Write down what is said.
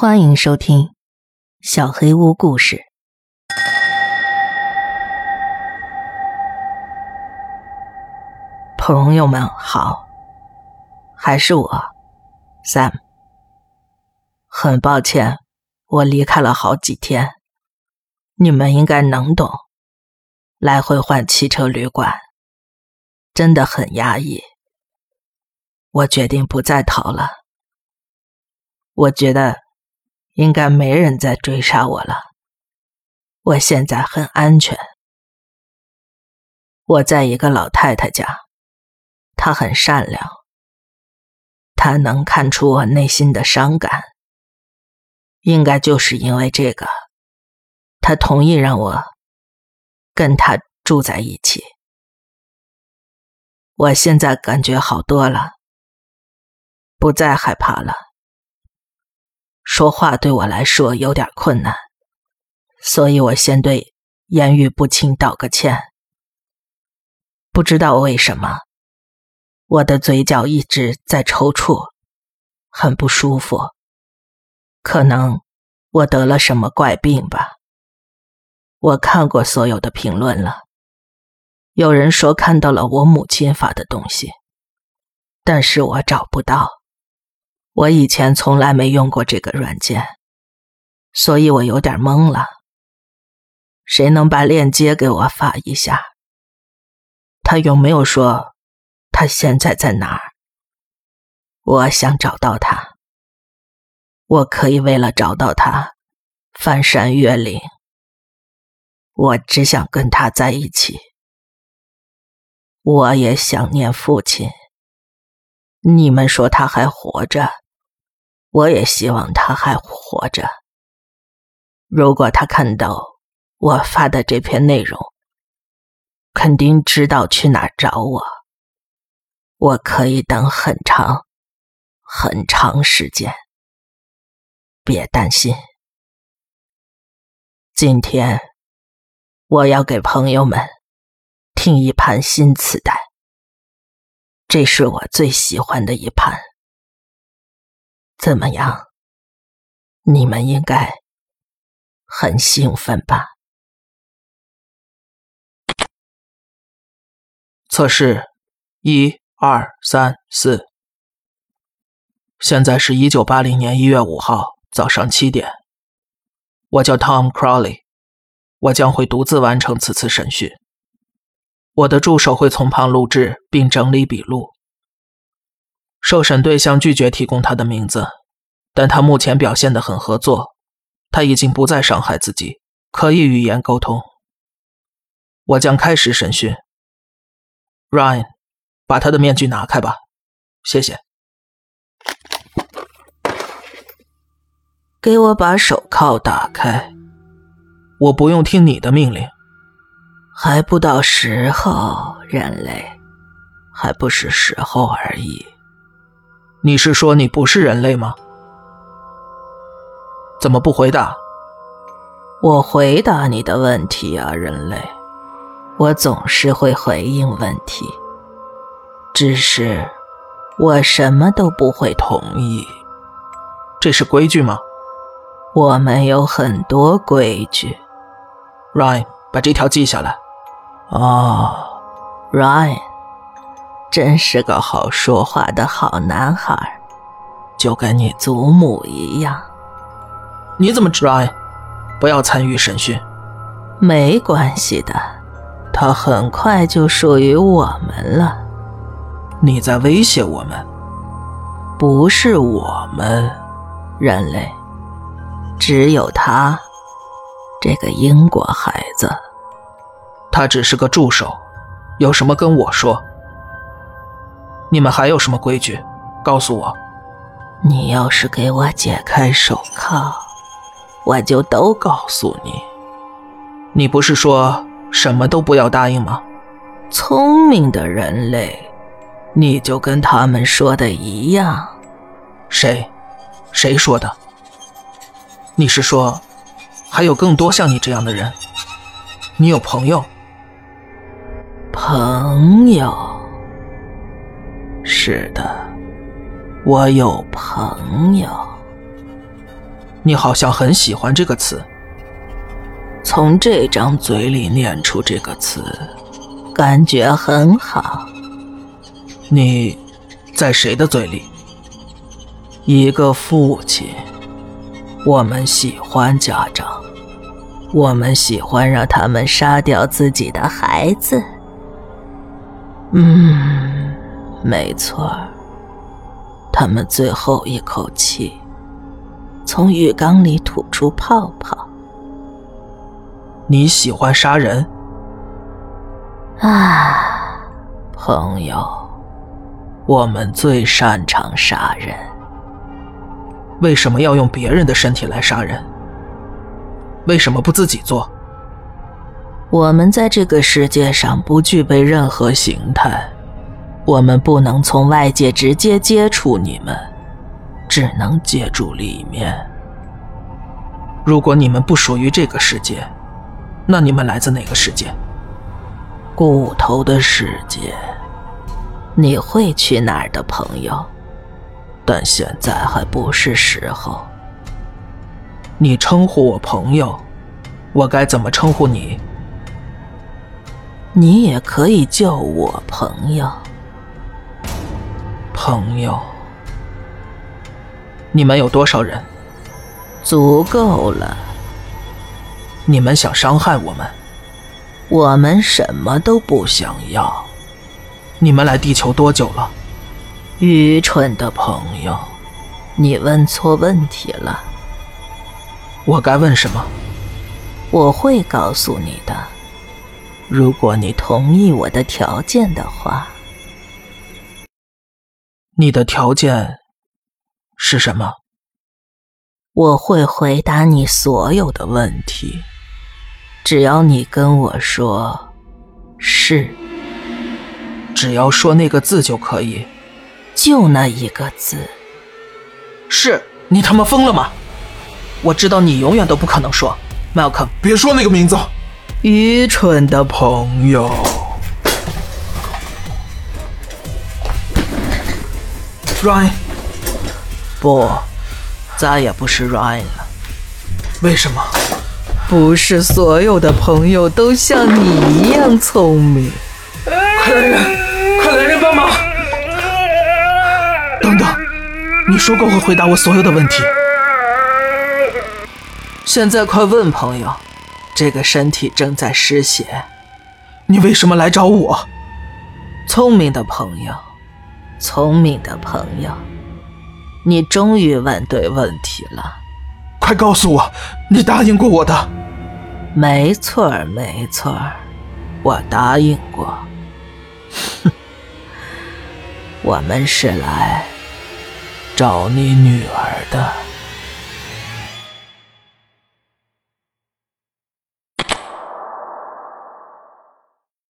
欢迎收听《小黑屋故事》。朋友们好，还是我，Sam。很抱歉，我离开了好几天，你们应该能懂。来回换汽车旅馆，真的很压抑。我决定不再逃了。我觉得。应该没人再追杀我了。我现在很安全。我在一个老太太家，她很善良，她能看出我内心的伤感。应该就是因为这个，她同意让我跟她住在一起。我现在感觉好多了，不再害怕了。说话对我来说有点困难，所以我先对言语不清道个歉。不知道为什么，我的嘴角一直在抽搐，很不舒服。可能我得了什么怪病吧。我看过所有的评论了，有人说看到了我母亲发的东西，但是我找不到。我以前从来没用过这个软件，所以我有点懵了。谁能把链接给我发一下？他有没有说他现在在哪儿？我想找到他。我可以为了找到他翻山越岭。我只想跟他在一起。我也想念父亲。你们说他还活着？我也希望他还活着。如果他看到我发的这篇内容，肯定知道去哪儿找我。我可以等很长、很长时间。别担心，今天我要给朋友们听一盘新磁带，这是我最喜欢的一盘。怎么样？你们应该很兴奋吧？测试，一、二、三、四。现在是一九八零年一月五号早上七点。我叫 Tom Crowley，我将会独自完成此次审讯。我的助手会从旁录制并整理笔录。受审对象拒绝提供他的名字，但他目前表现得很合作。他已经不再伤害自己，可以语言沟通。我将开始审讯。Ryan，把他的面具拿开吧，谢谢。给我把手铐打开。我不用听你的命令。还不到时候，人类，还不是时候而已。你是说你不是人类吗？怎么不回答？我回答你的问题啊，人类。我总是会回应问题，只是我什么都不会同意。这是规矩吗？我们有很多规矩。Ryan，把这条记下来。哦，Ryan。真是个好说话的好男孩，就跟你祖母一样。你怎么知道？不要参与审讯。没关系的，他很快就属于我们了。你在威胁我们？不是我们，人类，只有他，这个英国孩子。他只是个助手，有什么跟我说。你们还有什么规矩？告诉我。你要是给我解开手铐，我就都告诉你。你不是说什么都不要答应吗？聪明的人类，你就跟他们说的一样。谁？谁说的？你是说，还有更多像你这样的人？你有朋友？朋友。是的，我有朋友。你好像很喜欢这个词。从这张嘴里念出这个词，感觉很好。你在谁的嘴里？一个父亲。我们喜欢家长，我们喜欢让他们杀掉自己的孩子。嗯，没错。他们最后一口气从浴缸里吐出泡泡。你喜欢杀人？啊，朋友，我们最擅长杀人。为什么要用别人的身体来杀人？为什么不自己做？我们在这个世界上不具备任何形态，我们不能从外界直接接触你们，只能借助里面。如果你们不属于这个世界。那你们来自哪个世界？骨头的世界。你会去哪儿的朋友？但现在还不是时候。你称呼我朋友，我该怎么称呼你？你也可以叫我朋友。朋友。你们有多少人？足够了。你们想伤害我们？我们什么都不想要。你们来地球多久了？愚蠢的朋友，你问错问题了。我该问什么？我会告诉你的。如果你同意我的条件的话。你的条件是什么？我会回答你所有的问题。只要你跟我说“是”，只要说那个字就可以，就那一个字。是你他妈疯了吗？我知道你永远都不可能说，Malcolm，别说那个名字。愚蠢的朋友，Ryan，不，再也不是 Ryan 了。为什么？不是所有的朋友都像你一样聪明。快来人！快来人帮忙！等等，你说过会回答我所有的问题。现在快问朋友，这个身体正在失血，你为什么来找我？聪明的朋友，聪明的朋友，你终于问对问题了。快告诉我，你答应过我的。没错儿，没错儿，我答应过。哼，我们是来找你女儿的。